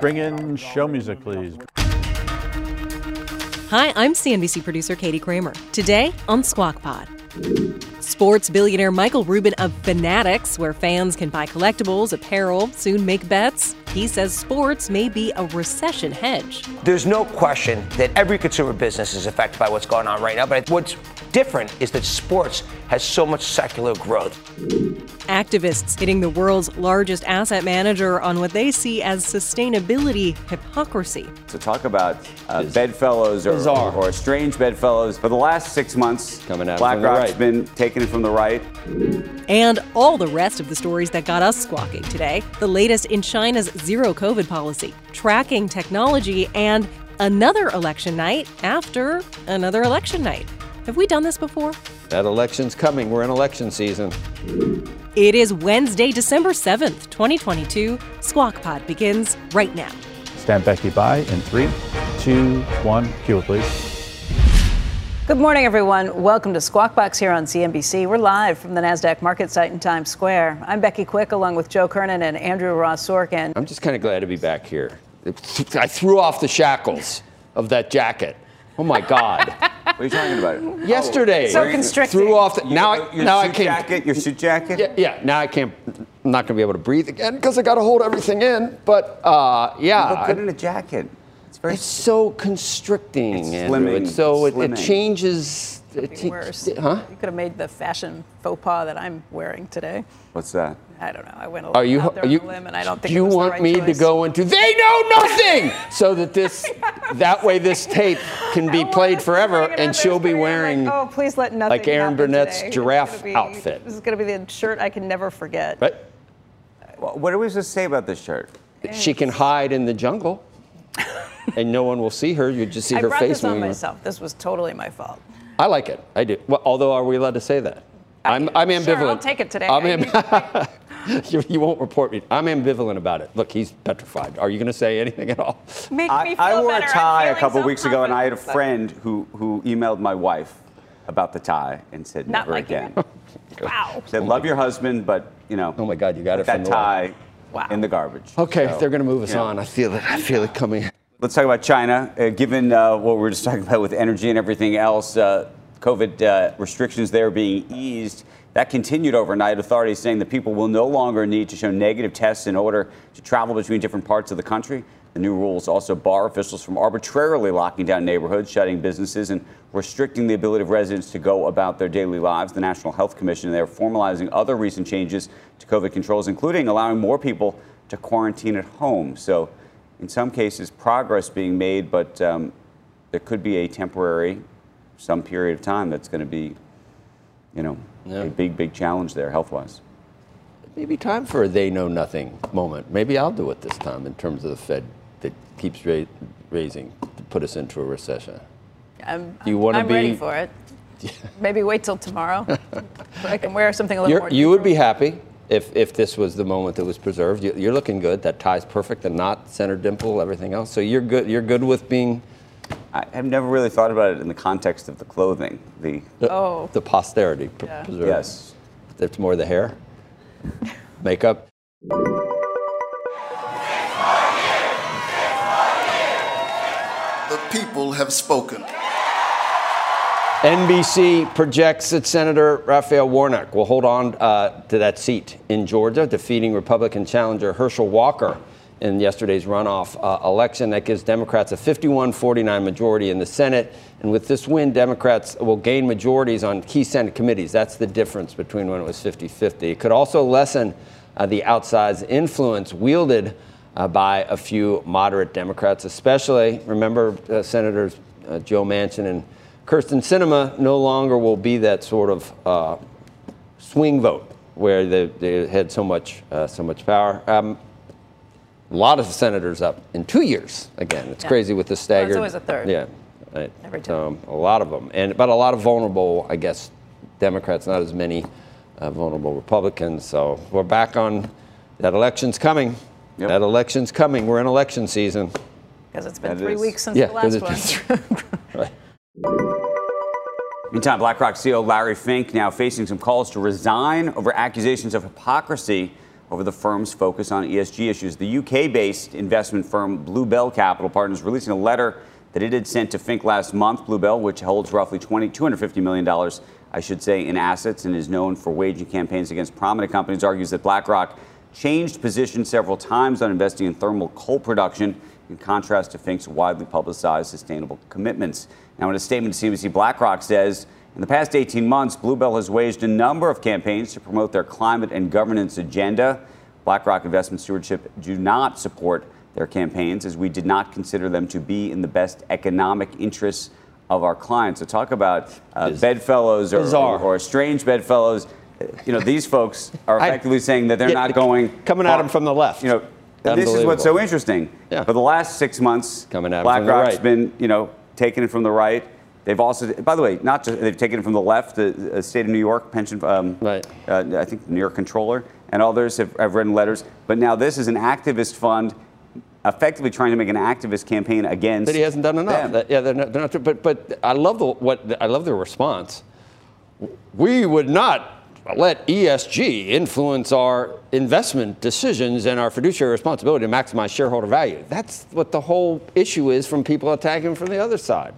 Bring in show music, please. Hi, I'm CNBC producer Katie Kramer. Today on Squawk Pod. Sports billionaire Michael Rubin of Fanatics, where fans can buy collectibles, apparel, soon make bets. He says sports may be a recession hedge. There's no question that every consumer business is affected by what's going on right now, but what's different is that sports has so much secular growth. Activists hitting the world's largest asset manager on what they see as sustainability hypocrisy. So talk about uh, bedfellows or, or, or strange bedfellows. For the last six months, Coming out BlackRock's right. been taking it from the right. And all the rest of the stories that got us squawking today. The latest in China's zero COVID policy, tracking technology, and another election night after another election night. Have we done this before? That election's coming. We're in election season. It is Wednesday, December 7th, 2022. Squawk Pod begins right now. Stand Becky by in three, two, one. Cue please. Good morning, everyone. Welcome to Squawk Box here on CNBC. We're live from the NASDAQ market site in Times Square. I'm Becky Quick, along with Joe Kernan and Andrew Ross Sorkin. I'm just kind of glad to be back here. I threw off the shackles of that jacket. Oh my God! What are you talking about? Yesterday, So constricting. threw off. The, now, I, your now I can't. jacket, your suit jacket. Yeah, yeah. Now I can't. I'm not going to be able to breathe again because I got to hold everything in. But uh, yeah, You look good I- in a jacket. It's very. it's so constricting. It's Andrew. slimming, It's so it, it slimming. changes. It, Be worse. Huh? You could have made the fashion faux pas that I'm wearing today. What's that? I don't know. I went a Are little you? out there Are on you? a limb, and I don't think do you it was the want right me choice. to go into? They know nothing, so that this, that way, this tape can be played forever, and she'll be wearing. Like, oh, please let nothing. like Erin Burnett's today. Giraffe gonna be- outfit. This is going to be the shirt I can never forget. Right? Wha- What are we supposed to say about this shirt? She can hide in the jungle, and no one will see her. You just see I her brought this on moving. myself. This was totally my fault. I like it. I do. Well, although, are we allowed to say that? I'm, I'm ambivalent. Sure, I'll take it today. I'm I am- you, you won't report me. I'm ambivalent about it. Look, he's petrified. Are you going to say anything at all? Make I, me feel I wore better. a I'm tie a couple so weeks ago, and I had a friend who who emailed my wife about the tie and said Not never liking again. Wow. Said love your husband, but you know. Oh my God, you got put it from that tie Wow. in the garbage. Okay, So, they're going to move us you know. on. I feel it. I feel it coming. Let's talk about China. Uh, given uh, what we were just talking about with energy and everything else, uh, COVID uh, restrictions there being eased, that continued overnight. Authorities saying that people will no longer need to show negative tests in order to travel between different parts of the country. The new rules also bar officials from arbitrarily locking down neighborhoods, shutting businesses, and restricting the ability of residents to go about their daily lives. The National Health Commission they're formalizing other recent changes to COVID controls, including allowing more people to quarantine at home. So, in some cases, progress being made, but um, there could be a temporary, some period of time that's going to be, you know, Yeah. a big, big challenge there, health-wise. Maybe time for a they know nothing moment. Maybe I'll do it this time in terms of the Fed that keeps ra- raising to put us into a recession. I'm, You wanna be? I'm ready for it. Maybe wait till tomorrow. I can wear something a little You're, more. you would be happy if, if this was the moment that was preserved. You, you're looking good. That tie's perfect. The knot, center dimple, everything else. So you're good. You're good with being I have never really thought about it in the context of the clothing. The the, Oh. the posterity Yeah. preserved. yes, It's more the hair, makeup. The people have spoken. NBC projects that Senator Raphael Warnock will hold on uh, to that seat in Georgia, defeating Republican challenger Herschel Walker in yesterday's runoff uh, election. That gives Democrats a 51 49 majority in the Senate. And with this win, Democrats will gain majorities on key Senate committees. That's the difference between when it was 50 50. It could also lessen uh, the outsized influence wielded uh, by a few moderate Democrats, especially, remember, uh, Senators uh, Joe Manchin and Kyrsten Sinema no longer will be that sort of uh, swing vote where they, they had so much, so much power. Um, a lot of senators up in two years again. It's Yeah. crazy with the staggered. always a third. Yeah, right. Every time. Um, a lot of them, and but a lot of vulnerable, I guess, Democrats. Not as many uh, vulnerable Republicans. So we're back on that election's coming. Yep. That election's coming. We're in election season. Because it's been That three is- weeks since Yeah, the 'cause last it's one. been right. Meantime, BlackRock CEO Larry Fink now facing some calls to resign over accusations of hypocrisy over the firm's focus on ESG issues. The UK based investment firm Bluebell Capital Partners releasing a letter that it had sent to Fink last month. Bluebell, which holds roughly 20, $250 million, I should say, in assets and is known for waging campaigns against prominent companies, argues that BlackRock changed position several times on investing in thermal coal production in contrast to Fink's widely publicized sustainable commitments. Now, in a statement to CNBC, BlackRock says in the past 18 months, Bluebell has waged a number of campaigns to promote their climate and governance agenda. BlackRock Investment Stewardship do not support their campaigns as we did not consider them to be in the best economic interests of our clients. So, talk about uh, bedfellows or, or, or strange bedfellows. You know, these folks are I- effectively saying that they're Yeah, not going coming at them from the left. You know, this is what's so interesting. Yeah. For the last six months, Coming at 'em from the BlackRock's right. been, you know, taking it from the right. They've also, by the way, not just they've taken it from the left. The, the state of New York pension, um, Right. Uh, I think New York comptroller and others have, have written letters. But now this is an activist fund, effectively trying to make an activist campaign against. But he hasn't done enough. That- yeah, they're not, they're not. But but I love the what I love their response. We would not let ESG influence our investment decisions and our fiduciary responsibility to maximize shareholder value. That's what the whole issue is from people attacking from the other side.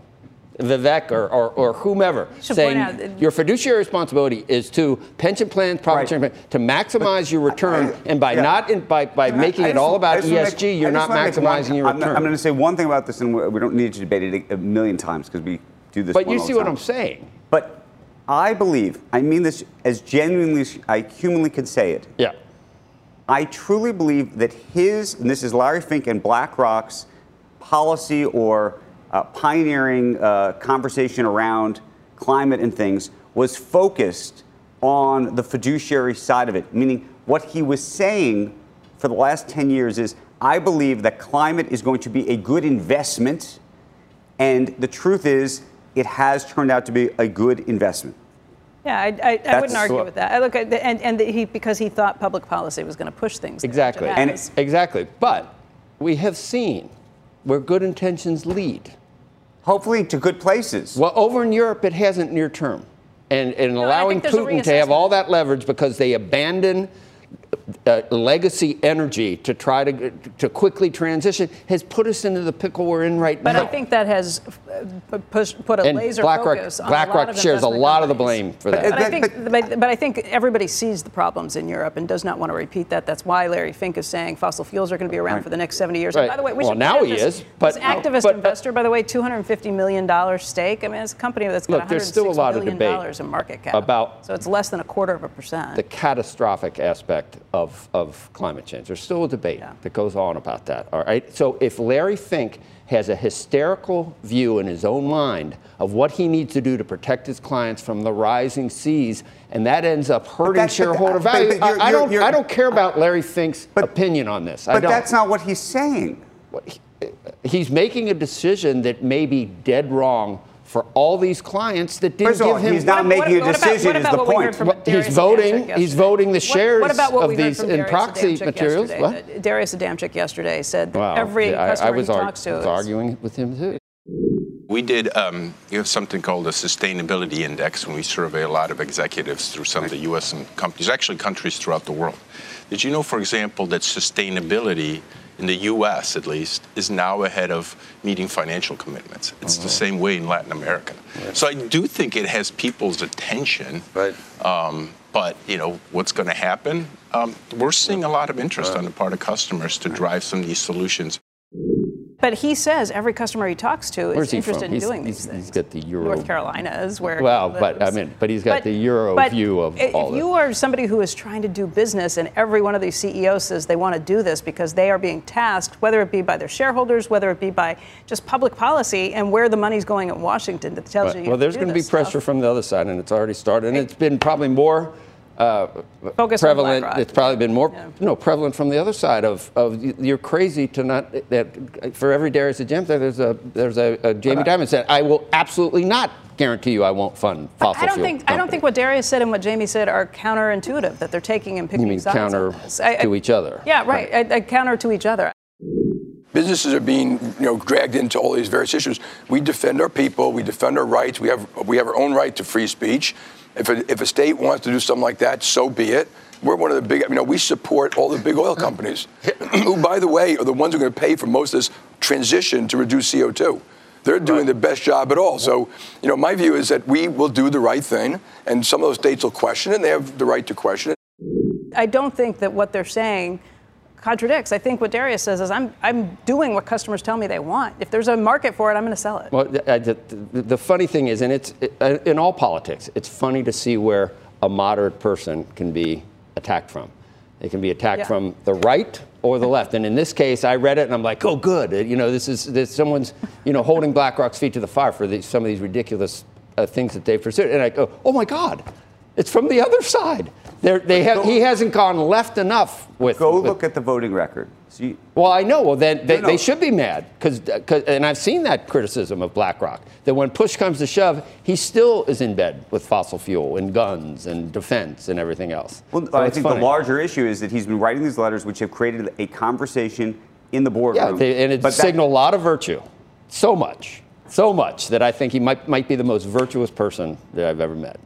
Vivek or, or, or whomever saying out- your fiduciary responsibility is to pension plans, profit Right. sharing, plan- to maximize your return, I- and by yeah. not in, by, by I- making I it all about ESG, make- you're not just one- maximizing your I'm, return. I'm going to say one thing about this, and we we don't need to debate it a million times because we do this. But one you all see the what. I'm saying? But I believe, I mean this as genuinely as I humanly can say it. Yeah. I truly believe that his, and this is Larry Fink and BlackRock's policy or uh, pioneering uh, conversation around climate and things, was focused on the fiduciary side of it. Meaning, what he was saying for the last 10 years is I believe that climate is going to be a good investment. And the truth is, it has turned out to be a good investment. Yeah, I, I, I wouldn't argue what- with that. I look at the, and, and the, he because he thought public policy was going to push things. Exactly. And. Exactly. But we have seen where good intentions lead. Hopefully, to good places. Well, over in Europe, it hasn't near term. And, and I allowing think there's a Putin to have all that leverage because they abandon uh, legacy energy to try to, to quickly transition has put us into the pickle we're in right But now. But I think that has uh, pushed, put a and laser BlackRock, focus on a BlackRock lot of shares a investment lot of the blame for that. But I But- think, but, but I think everybody sees the problems in Europe and does not want to repeat that. That's why Larry Fink is saying fossil fuels are going to be around Right. for the next 70 years. Right. And by the way, we Well, now he this, is, but- this activist but- investor, by the way, 250 million dollar stake. I mean, it's a company that's got look, there's still a lot of debate dollars in market cap. about- so it's less than a quarter of a percent. the catastrophic aspect of, of climate change. There's still a debate Yeah. that goes on about that. All right. So if Larry Fink has a hysterical view in his own mind of what he needs to do to protect his clients from the rising seas, and that ends up hurting shareholder but- value, but you're- I, I don't. I don't care about Larry Fink's But- opinion on this. But that's not what he's saying. What he- He's making a decision that may be dead wrong for all these clients that didn't First of all, give him. he's not What- what- making a what about- decision what is about the what we point. from Well, Darius he's voting- he's voting the shares what about what of we heard these from in Darius proxy Adamczyk materials? yesterday? What? Darius Adamczyk yesterday said that Wow. every Yeah, I- customer I, was he arg- talks to was is arguing with him too. We did, um, you have something called a sustainability index when we survey a lot of executives through some of the U.S. and companies, actually countries throughout the world. Did you know, for example, that sustainability in the U.S. at least is now ahead of meeting financial commitments? It's the same way in Latin America. So I do think it has people's attention. Right. Um, but you know what's going to happen? Um, we're seeing a lot of interest on the part of customers to drive some of these solutions. But he says every customer he talks to is Where's interested in doing he's- these things. he's got the Euro- North Carolina is where. he Well, but I mean, but he's got the Euro but view of if all you this. are somebody who is trying to do business, and every one of these CEOs says they want to do this because they are being tasked, whether it be by their shareholders, whether it be by just public policy, and where the money's going in Washington that tells Right. you. you Well, there's going to be this pressure from the other side, and it's already started, and it's been probably more. Uh, prevalent. It's probably been more no prevalent from the other side of, of you're crazy to not that for every Darius a gem there's a there's a, a Jamie Dimon said I will absolutely not guarantee you I won't fund fossil I don't fuel. think I don't think what Darius said and what Jamie said are counterintuitive. That they're taking and picking you mean sides counter. I- I- to each other. Yeah, right. I, I counter to each other. Businesses are being, you know, dragged into all these various issues. We defend our people. We defend our rights. We have we have our own right to free speech. If a, if a state wants to do something like that, so be it. We're one of the big, you know, we support all the big oil companies, who, by the way, are the ones who are going to pay for most of this transition to reduce CO2. They're doing the best job at all. So, you know, my view is that we will do the right thing, and some of those states will question it, and they have the right to question it. I don't think that what they're saying contradicts. I think what Darius says is I'm I'm doing what customers tell me they want. If there's a market for it, I'm going to sell it. Well, the, uh, the, the- the funny thing is, and it's it, uh, in all politics, it's funny to see where a moderate person can be attacked from. They can be attacked Yeah. from the right or the left. And in this case, I read it and I'm like, oh, good. Uh, You know, this is this, someone's you know holding BlackRock's feet to the fire for these, some of these ridiculous uh, things that they've pursued. And I go, oh my God, it's from the other side. They're, they have, he hasn't gone left enough with. Go with- look at the voting record. See, well, I know. Well, then they, No, no. they should be mad because, and I've seen that criticism of BlackRock. That when push comes to shove, he still is in bed with fossil fuel and guns and defense and everything else. Well, So I think funny. the larger issue is that he's been writing these letters, which have created a conversation in the yeah, boardroom. they, and it signaled a lot of virtue, so much, so much that I think he might might be the most virtuous person that I've ever met.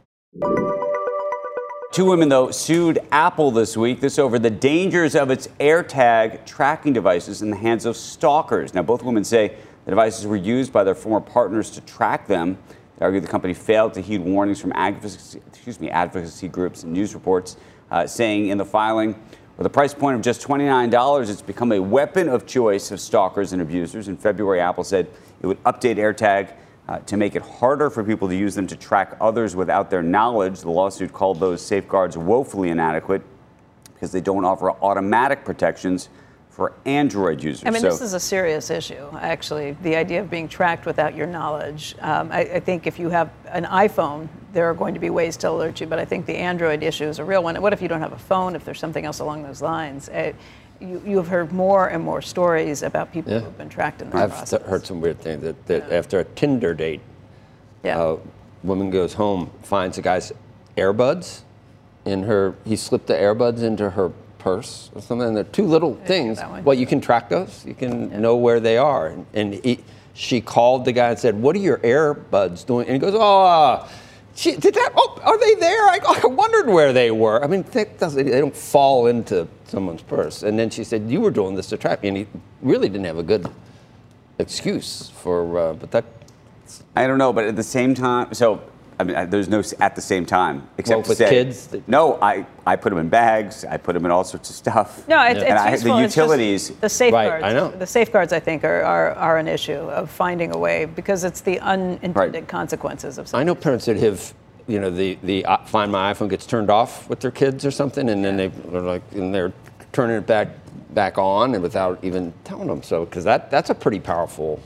Two women, though, sued Apple this week. This over the dangers of its AirTag tracking devices in the hands of stalkers. Now, both women say the devices were used by their former partners to track them. They argue the company failed to heed warnings from advocacy, excuse me, advocacy groups and news reports, uh, saying in the filing, with a price point of just $29, it's become a weapon of choice of stalkers and abusers. In February, Apple said it would update AirTag uh, to make it harder for people to use them to track others without their knowledge. The lawsuit called those safeguards woefully inadequate because they don't offer automatic protections for Android users. I mean, So- this is a serious issue, actually. The idea of being tracked without your knowledge. Um, I, I think if you have an iPhone, there are going to be ways to alert you, but I think the Android issue is a real one. What if you don't have a phone? If there's something else along those lines? Uh, you, you have heard more and more stories about people Yeah. who have been tracked in that I've process. heard some weird things that, that after a Tinder date, Yeah. a woman goes home, finds a guy's earbuds in her. He slipped the earbuds into her purse or something. And they're two little things. that. Well, you can track those. You can know where they are. And, and he, she called the guy and said, "What are your earbuds doing?" And he goes, "Oh." Uh, she, did that? Oh, are they there? I, I wondered where they were. I mean, that doesn't, they don't fall into someone's purse. And then she said, "You were doing this to track me," and he really didn't have a good excuse for. Uh, but that I don't know, but at the same time, so I mean, I- there's no at the same time except Well, with say, kids that- no, I, I put them in bags, I put them in all sorts of stuff. No, it's, and it's I, useful. the It's utilities. the safeguards. I know. The safeguards, I think, are, are, are an issue of finding a way because it's the unintended consequences of Something. I know parents that have, you know, the the uh, find my iPhone gets turned off with their kids or something, and then they are like, and they're turning it back back on, and without even telling them. So, because that that's a pretty powerful.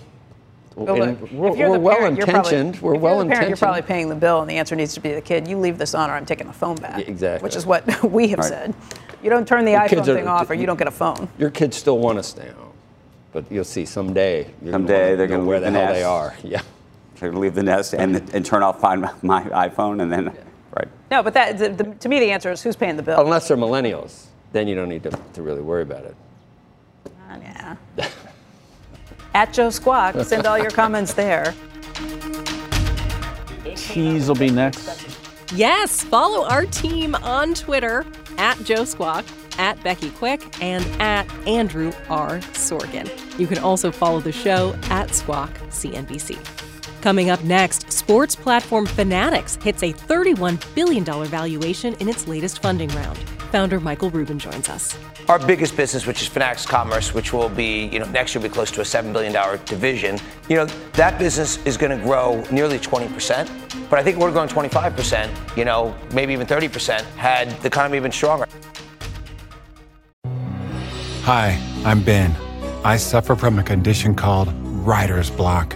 Well, and look, we're we're well parent, you're probably- intentioned. We're you're well the parent, You're probably paying the bill, and the answer needs to be the kid. You leave this on, or I'm taking the phone back. Yeah, exactly. Which is what we have Right. said. You don't turn the Your iPhone kids are- thing off, or you don't get a phone. Your kids still want to stay home, but you'll see someday. You're Someday gonna wanna they're know gonna where the the hell they are. Yeah. They're going to leave the nest and, and turn off find my, my iPhone and then, right. No, but that the, the, to me, the answer is who's paying the bill. Unless they're millennials, then you don't need to, to really worry about it. Ah, yeah. At Joe Squawk, send all your comments there. Cheese will be next. Yes, follow our team on Twitter at Joe Squawk, at Becky Quick, and at Andrew R. Sorkin. You can also follow the show at Squawk CNBC. Coming up next, sports platform Fanatics hits a $31 billion valuation in its latest funding round. Founder Michael Rubin joins us. Our biggest business, which is Fanatics Commerce, which will be, you know, next year will be close to a $7 billion division, you know, that business is going to grow nearly 20%. But I think we're growing 25%, you know, maybe even 30% had the economy been stronger. Hi, I'm Ben. I suffer from a condition called writer's block.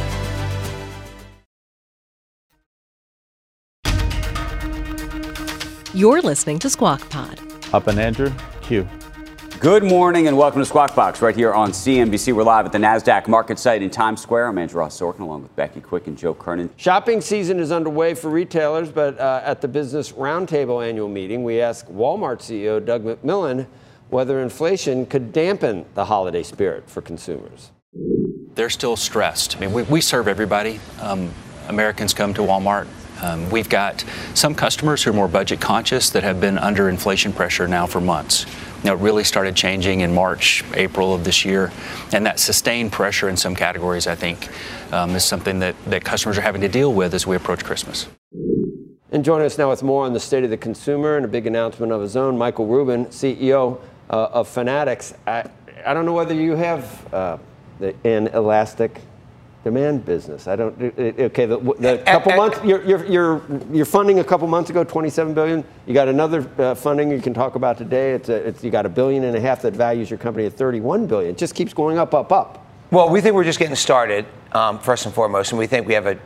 You're listening to Squawk Pod. Up and Andrew, Q. Good morning and welcome to Squawk Box right here on CNBC. We're live at the NASDAQ market site in Times Square. I'm Andrew Ross Sorkin along with Becky Quick and Joe Kernan. Shopping season is underway for retailers, but uh, at the Business Roundtable annual meeting, we asked Walmart CEO Doug McMillan whether inflation could dampen the holiday spirit for consumers. They're still stressed. I mean, we, we serve everybody. Um, Americans come to Walmart um, we've got some customers who are more budget conscious that have been under inflation pressure now for months. Now, it really started changing in March, April of this year, and that sustained pressure in some categories, I think, um, is something that, that customers are having to deal with as we approach Christmas. And joining us now with more on the state of the consumer and a big announcement of his own, Michael Rubin, CEO uh, of Fanatics. I, I don't know whether you have uh, an elastic demand business. I don't. Okay, the, the couple months you're, you're, you're, you're funding a couple months ago, 27 billion. You got another uh, funding you can talk about today. It's, a, it's you got a billion and a half that values your company at 31 billion. It just keeps going up, up, up. Well, we think we're just getting started um, first and foremost, and we think we have an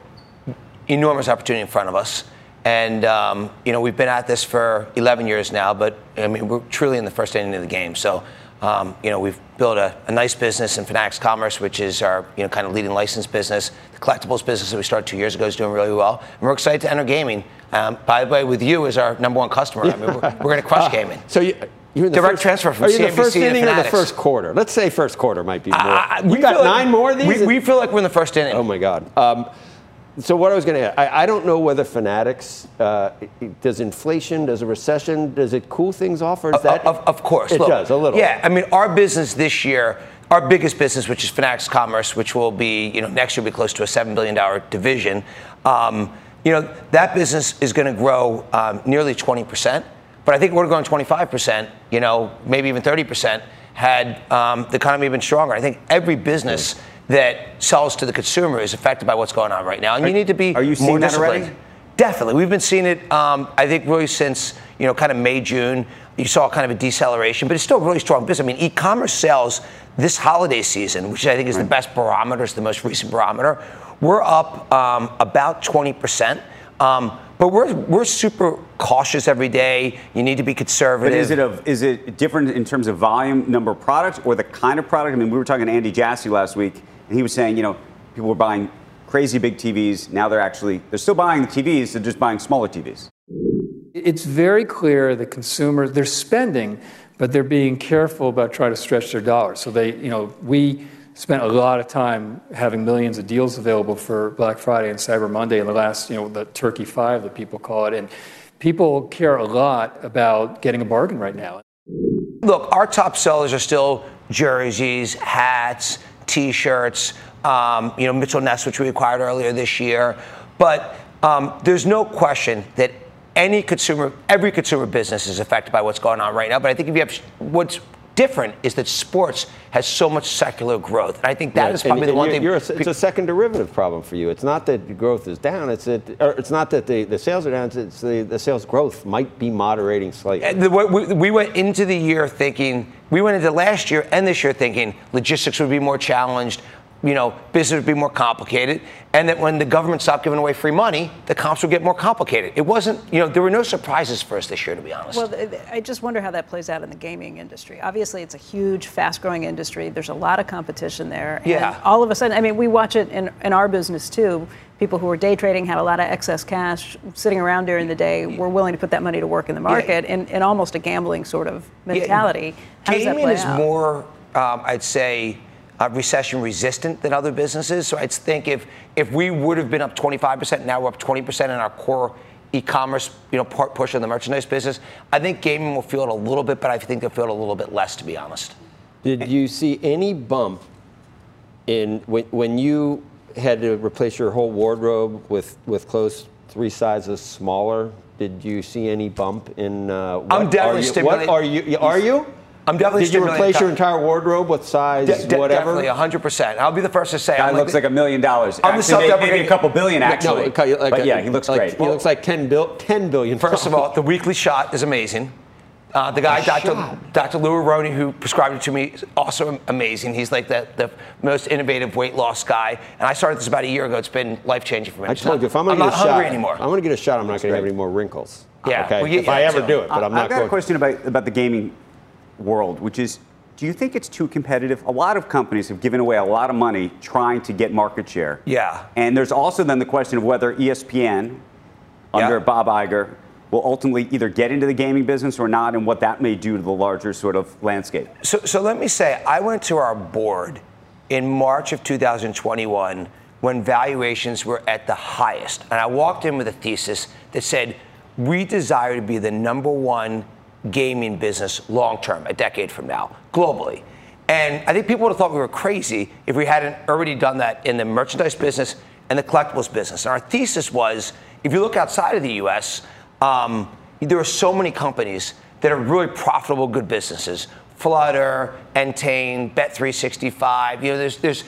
enormous opportunity in front of us. And um, you know we've been at this for 11 years now, but I mean we're truly in the first inning of the game. So um, you know, we've built a, a, nice business in Fanatics Commerce, which is our you know kind of leading license business. The collectibles business that we started two years ago is doing really well, and we're excited to enter gaming. Um, by the way, with you as our number one customer, I mean, we're, we're going to crush gaming. So you. You're Direct first, transfer from are you CNBC the first inning or the first quarter? Let's say first quarter might be more. Uh, we got nine like, more of these. We, we, feel like we're in the first inning. Oh my God. Um, so what I was going to add, I, I, don't know whether Fanatics uh, does inflation, does a recession, does it cool things off, or is that? Of, of course, it Look, does a little. Yeah, I mean, our business this year, our biggest business, which is Fanatics Commerce, which will be, you know, next year will be close to a seven billion dollar division. Um, you know, that business is going to grow um, nearly 20 percent, but I think we're going 25 percent. You know, maybe even 30 percent had um, the economy been stronger. I think every business. Mm that sells to the consumer is affected by what's going on right now, and are, you need to be are you seeing more that already? Definitely, we've been seeing it. Um, I think really since you know kind of May June, you saw kind of a deceleration, but it's still a really strong business. I mean, e-commerce sales this holiday season, which I think is right. the best barometer, is the most recent barometer. We're up um, about 20 percent. Um, but we're, we're super cautious every day. You need to be conservative. But is it, a, is it different in terms of volume, number of products, or the kind of product? I mean, we were talking to Andy Jassy last week and he was saying, you know, people were buying crazy big TVs. Now they're actually, they're still buying the TVs, they're just buying smaller TVs. It's very clear that consumers, they're spending, but they're being careful about trying to stretch their dollars. So they, you know, we spent a lot of time having millions of deals available for Black Friday and Cyber Monday and the last, you know, the Turkey Five that people call it. And people care a lot about getting a bargain right now. Look, our top sellers are still jerseys, hats, T-shirts, um, you know, Mitchell Ness, which we acquired earlier this year. But um, there's no question that any consumer, every consumer business is affected by what's going on right now. But I think if you have what's different is that sports has so much secular growth, and I think that yeah, is probably and, the one you're, thing. You're a, it's a second derivative problem for you. It's not that growth is down. It's that, it's not that the, the sales are down. It's the, the sales growth might be moderating slightly. We, we went into the year thinking we went into last year and this year thinking logistics would be more challenged you know, business would be more complicated, and that when the government stopped giving away free money, the comps would get more complicated. It wasn't, you know, there were no surprises for us this year, to be honest. Well, I just wonder how that plays out in the gaming industry. Obviously, it's a huge, fast-growing industry. There's a lot of competition there. Yeah. all of a sudden, I mean, we watch it in, in our business too. People who are day trading had a lot of excess cash sitting around during the day. Were willing to put that money to work in the market, yeah. in, in almost a gambling sort of mentality. Yeah. Gaming is out? more, um, I'd say uh, recession resistant than other businesses. So I think if if we would have been up 25%, now we're up 20% in our core e-commerce, you know, part push in the merchandise business. I think gaming will feel it a little bit, but I think they'll feel it a little bit less, to be honest. Did you see any bump in when, when you had to replace your whole wardrobe with with clothes three sizes smaller? Did you see any bump in? Uh, I'm definitely you, stimulating- What are you? Are you? I'm definitely Did you replace your entire wardrobe with size De- de- whatever? Definitely, 100%. I'll be the first to say. Guy I'm looks like a million dollars. I'm the Actually, maybe- self-deprecating- maybe a couple billion actually. okay, like but a- yeah, he looks like- great. He looks like 10, bil- 10 billion. First of all, the weekly shot is amazing. Uh, the guy, A Dr. shot? Dr. Lou Aronne, who prescribed it to me, is also amazing. He's like the, the most innovative weight loss guy. And I started this about a year ago. It's been life changing for me. I It's told not- you if I'm gonna I'm get not a shot, hungry anymore. I'm gonna get a shot. I'm not gonna have any more wrinkles. Yeah, Okay. well, you- if I ever too. do it, but I'm I've not got going. a question about, about the gaming world, which is do you think it's too competitive? A lot of companies have given away a lot of money trying to get market share. Yeah. And there's also then the question of whether ESPN, under Yeah. Bob Iger, will ultimately either get into the gaming business or not, and what that may do to the larger sort of landscape. So, so let me say, I went to our board in March of 2021 when valuations were at the highest. And I walked in with a thesis that said, we desire to be the number one gaming business long term, a decade from now, globally. And I think people would have thought we were crazy if we hadn't already done that in the merchandise business and the collectibles business. And our thesis was if you look outside of the US, um, there are so many companies that are really profitable, good businesses. Flutter, Entain, Bet365. You know, there's there's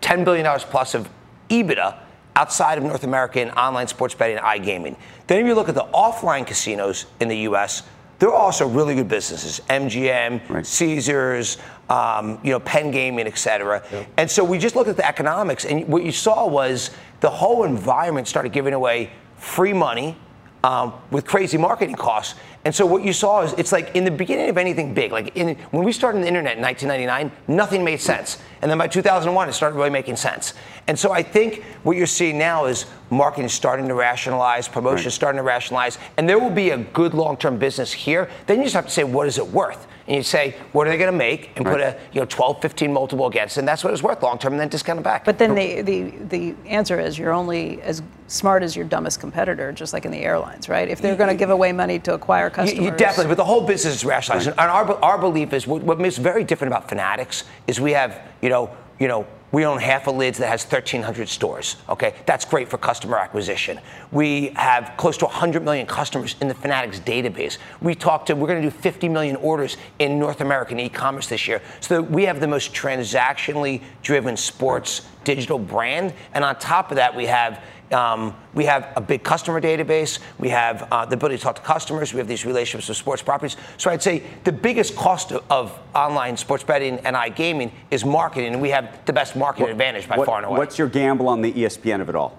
10 billion dollars plus of EBITDA outside of North America in online sports betting and iGaming. Then if you look at the offline casinos in the U.S., they're also really good businesses. MGM, Caesars, um, you know, Penn Gaming, et cetera. And so we just looked at the economics, and what you saw was the whole environment started giving away free money um, with crazy marketing costs. And so what you saw is it's like in the beginning of anything big, like in, when we started the internet in 1999, nothing made sense. And then by 2001, it started really making sense. And so I think what you're seeing now is marketing is starting to rationalize, promotion Right. starting to rationalize, and there will be a good long-term business here. Then you just have to say, what is it worth? And you say, what are they going to make? And put a you know 12, 15 multiple against and that's what it's worth long-term, and then discount it back. But then the, the, the answer is you're only as smart as your dumbest competitor, just like in the airlines, right? If they're going to give away money to acquire You- customers. You, definitely, but the whole business is rationalized. And our, our belief is what, what makes very different about Fanatics is we have, you know, you know, we own half a Lids that has 1,300 stores. Okay, that's great for customer acquisition. We have close to 100 million customers in the Fanatics database. We talked to, we're going to do 50 million orders in North American e-commerce this year. So we have the most transactionally driven sports digital brand, and on top of that, we have um, we have a big customer database. We have uh, the ability to talk to customers. We have these relationships with sports properties. So I'd say the biggest cost of, of online sports betting and iGaming is marketing, and we have the best marketing advantage by What- far and away. What's your gamble on the ESPN of it all?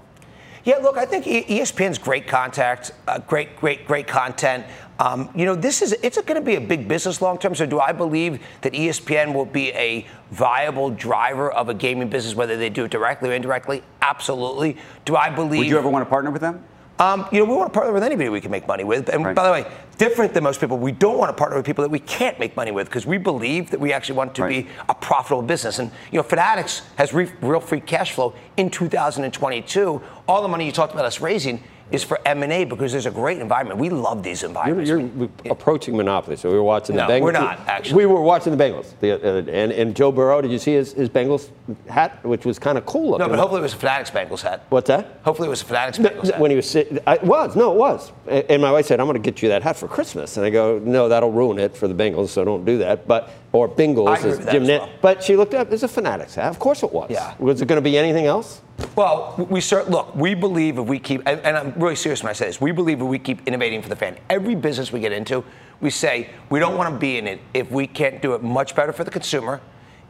Yeah, look, I think ESPN's great contact, uh, great, great, great content. Um, you know, this is it's going to be a big business long term. So, do I believe that ESPN will be a viable driver of a gaming business, whether they do it directly or indirectly? Absolutely. Do I believe? Would you ever want to partner with them? Um, you know, we want to partner with anybody we can make money with. And by the way, different than most people, we don't want to partner with people that we can't make money with because we believe that we actually want to be a profitable business. And you know, Fanatics has re- real free cash flow in 2022. All the money you talked about us raising is for M&A because there's a great environment. We love these You're, environments. you're approaching monopoly. So we were watching No, the Bengals. we're not, actually. We were watching the Bengals. The, uh, and, and Joe Burrow, did you see his, his Bengals hat, which was kind of cool looking? no, but hopefully it was a Fanatics Bengals hat. What's that? Hopefully it was a Fanatics Bengals hat. When he was sitting, it was no, it was. And and my wife said, "I'm going to get you that hat for Christmas," and I go, "No, that'll ruin it for the Bengals, so don't do that." But or as Jim well. But she looked up. It's a Fanatics hat. Of course it was. Yeah. Was it going to be anything else? Well, we cert- look. We believe if we keep, and, and I'm really serious when I say this. We believe if we keep innovating for the fan, every business we get into, we say we don't want to be in it if we can't do it much better for the consumer,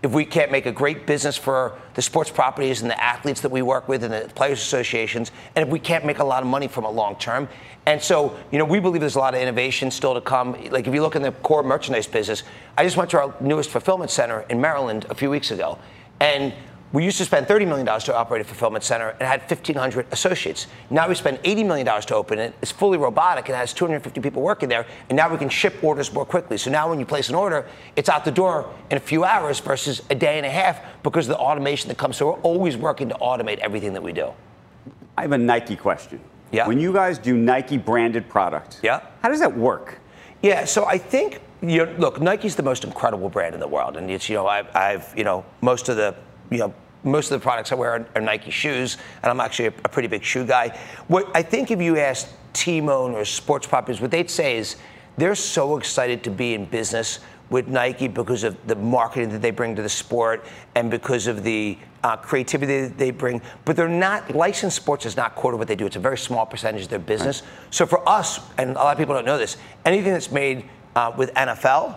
if we can't make a great business for the sports properties and the athletes that we work with and the players associations, and if we can't make a lot of money from a long term. And so, you know, we believe there's a lot of innovation still to come. Like if you look in the core merchandise business, I just went to our newest fulfillment center in Maryland a few weeks ago, and We used to spend $30 million to operate a fulfillment center and had 1,500 associates. Now we spend $80 million to open it. It's fully robotic and has 250 people working there. And now we can ship orders more quickly. So now when you place an order, it's out the door in a few hours versus a day and a half because of the automation that comes. So we're always working to automate everything that we do. I have a Nike question. Yeah. When you guys do Nike branded product, Yeah. how does that work? Yeah, so I think you know, look, Nike's the most incredible brand in the world, and it's you know I've, I've you know most of the you know most of the products I wear are, are Nike shoes, and I'm actually a, a pretty big shoe guy. What I think if you ask team owners, sports properties, what they'd say is they're so excited to be in business with Nike because of the marketing that they bring to the sport and because of the uh, creativity that they bring. But they're not licensed sports is not core to what they do. It's a very small percentage of their business. So for us, and a lot of people don't know this, anything that's made uh, with NFL,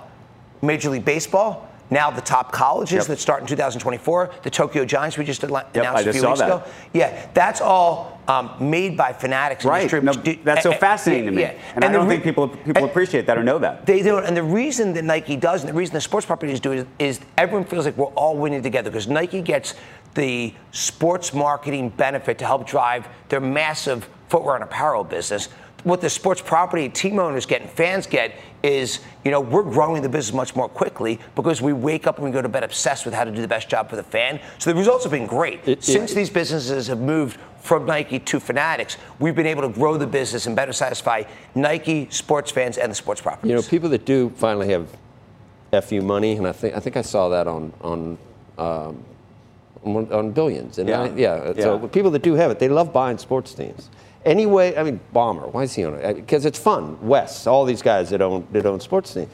Major League Baseball. Now the top colleges Yep. that start in 2024, the Tokyo Giants we just Yep, announced I a few weeks that. ago. Yeah, that's all um, made by Fanatics. and Right. No, that's so fascinating to me. yeah. And, I don't re- think people people appreciate that or know that. they don't. And the reason that Nike does, and the reason the sports properties do is everyone feels like we're all winning together because Nike gets the sports marketing benefit to help drive their massive footwear and apparel business. What the sports property team owners get and fans get is, you know, we're growing the business much more quickly because we wake up and we go to bed obsessed with how to do the best job for the fan. So the results have been great. It- Since it- these businesses have moved from Nike to Fanatics, we've been able to grow the business and better satisfy Nike sports fans and the sports properties. You know, people that do finally have fu money, and I think I think I saw that on on um, on, on billions. And Yeah. I- yeah. So Yeah. people that do have it, they love buying sports teams. Anyway, I mean, Ballmer. Why is he on it? Because it's fun. Wes, all these guys that own that own sports teams.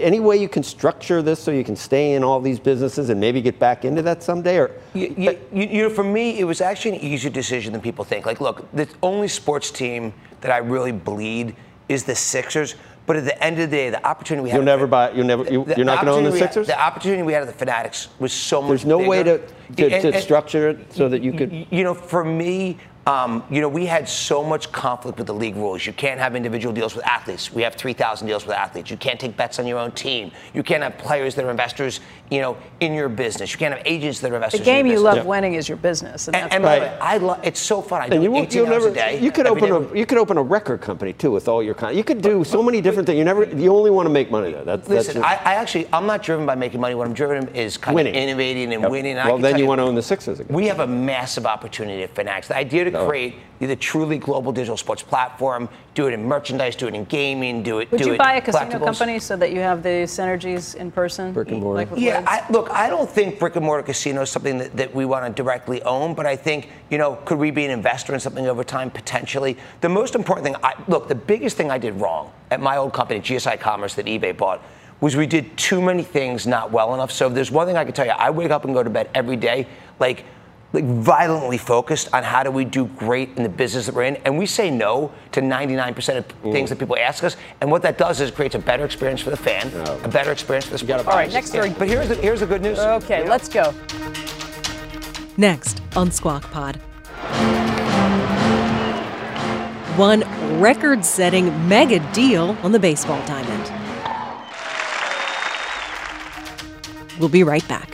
Any way you can structure this so you can stay in all these businesses and maybe get back into that someday, or You, you, you, know, for me, it was actually an easier decision than people think. Like, look, the only sports team that I really bleed is the Sixers. But at the end of the day, the opportunity we had. you'll never buy. You'll never. You, you're not going to own the we had- Sixers. the opportunity we had at the Fanatics was so much. There's no way to to, And- to and- structure it so that you could. you know, for me, um, you know, we had so much conflict with the league rules. You can't have individual deals with athletes. We have 3,000 deals with athletes. You can't take bets on your own team. You can't have players that are investors, you know, in your business. You can't have agents that are The investors. in game your you business. love winning is your business. And, And, that's and what- by I love. It's so fun. I do And you, 18 you'll hours never. a day. you could open day. a. You could open a record company too with all your content. You could do so many different things. You never. You only want to make money there. That's, Listen, that's I, I actually, I'm not driven by making money. What I'm driven is kind Winning. of innovating and Yep. winning. And well, then tell you want to own the Sixers again. We have a massive opportunity at Fanatics. The idea to No. create the truly global digital sports platform, do it in merchandise, do it in gaming, do it. Would do you it buy a casino company so that you have the synergies in person? Brick and mortar. Like Yeah, I, look, I don't think brick and mortar casino is something that, that we want to directly own, but I think, you know, could we be an investor in something over time? Potentially. The most important thing, I, look, the biggest thing I did wrong at my old company, GSI Commerce, that eBay bought, was we did too many things not well enough. So if there's one thing I can tell you, I wake up and go to bed every day, like, like violently focused on how do we do great in the business that we're in, and we say no to 99% of things that people ask us. And what that does is creates a better experience for the fan, a better experience for the sports. All right, next story. But here's the, here's the good news. Okay, let's go. Next on Squawk Pod. One record setting mega deal on the baseball diamond. We'll be right back.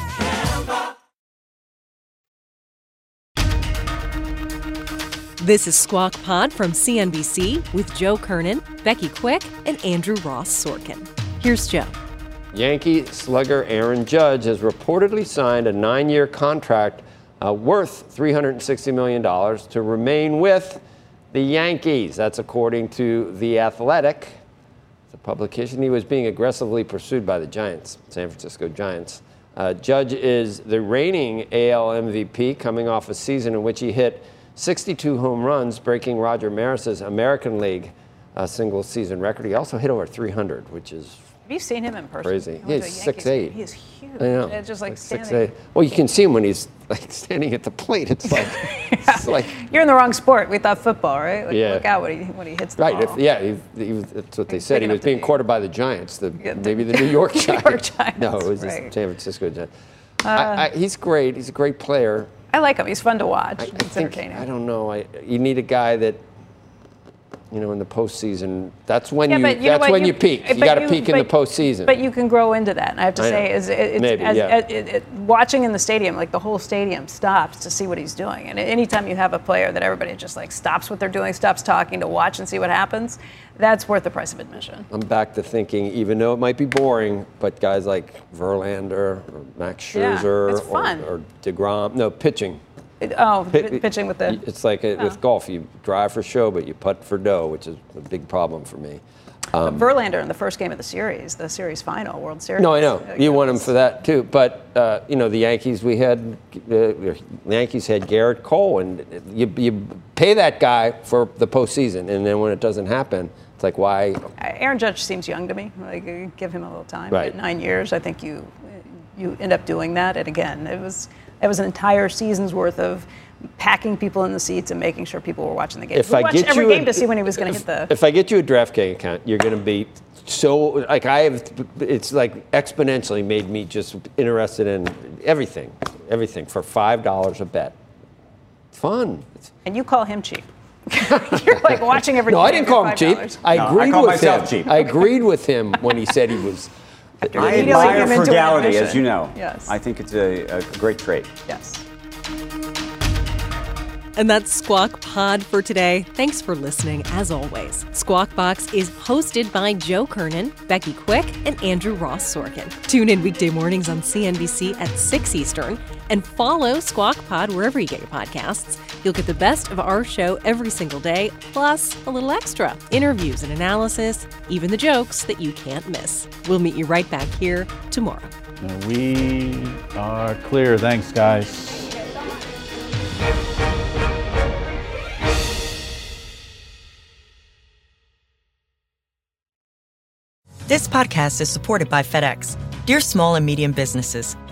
This is Squawk Pod from CNBC with Joe Kernan, Becky Quick, and Andrew Ross Sorkin. Here's Joe. Yankee slugger Aaron Judge has reportedly signed a nine year contract uh, worth $360 million to remain with the Yankees. That's according to The Athletic, the publication. He was being aggressively pursued by the Giants, San Francisco Giants. Uh, Judge is the reigning AL MVP, coming off a season in which he hit 62 home runs, breaking Roger Maris's American League uh, single season record. He also hit over 300, which is Have you seen him in person? Crazy. I went Yeah, to a he's Yankees 6'8". He is huge. I know. It's just like, Like standing. 6'8". Well, you can see him when he's like standing at the plate. It's like, it's like You're in the wrong sport. We thought football, right? Like, Yeah. Look out when he when he hits the right. ball. If, yeah, he, he that's what they said. He was being be- courted by the Giants, the Yeah, the- maybe the New York New Giants. York Giants, No, it was right. the San Francisco Giants. Uh, I, I, he's great. He's a great player. I like him. He's fun to watch. I, I think entertaining. I don't know. I, you need a guy that, you know, in the postseason. That's when Yeah, you. you that's when you- you, peak. You got to peak in the but- postseason. But you can grow into that. And I have to I say, is it, it's, Maybe, as, yeah. it, it, watching in the stadium, like the whole stadium stops to see what he's doing. And anytime you have a player that everybody just like stops what they're doing, stops talking to watch and see what happens, that's worth the price of admission. I'm back to thinking, even though it might be boring, but guys like Verlander or Max Yeah, Scherzer fun. Or, or deGrom, no pitching. It- oh, Pi- pitching with the. It's like it, Oh. with golf, you drive for show, but you putt for dough, which is a big problem for me. Um, Verlander in the first game of the series, the series final, World Series. No, I know Uh, you want him for that too. But uh, you know, the Yankees, we had uh, the Yankees had Gerrit Cole, and you, you pay that guy for the postseason, and then when it doesn't happen, it's like why? Aaron Judge seems young to me. Like, uh, give him a little time. Right. At nine years, I think you you end up doing that. And again, it was it was an entire season's worth of packing people in the seats and making sure people were watching the game. If we I watched get every you a- to see when he was going to hit the. If I get you a DraftKings account, you're going to be so like I have. It's like exponentially made me just interested in everything, everything for five dollars a bet. Fun. And you call him cheap. You're like watching every. No, game I didn't call him cheap. $5. I No, agreed call with myself him. cheap. I agreed with him when he said he was. I immediately admire came frugality, admission. as you know. Yes. I think it's a, a great trait. Yes. And that's Squawk Pod for today. Thanks for listening, as always. Squawk Box is hosted by Joe Kernen, Becky Quick, and Andrew Ross Sorkin. Tune in weekday mornings on CNBC at 6 Eastern and follow Squawk Pod wherever you get your podcasts. You'll get the best of our show every single day, plus a little extra interviews and analysis, even the jokes that you can't miss. We'll meet you right back here tomorrow. We are clear. Thanks, guys. This podcast is supported by FedEx. Dear small and medium businesses,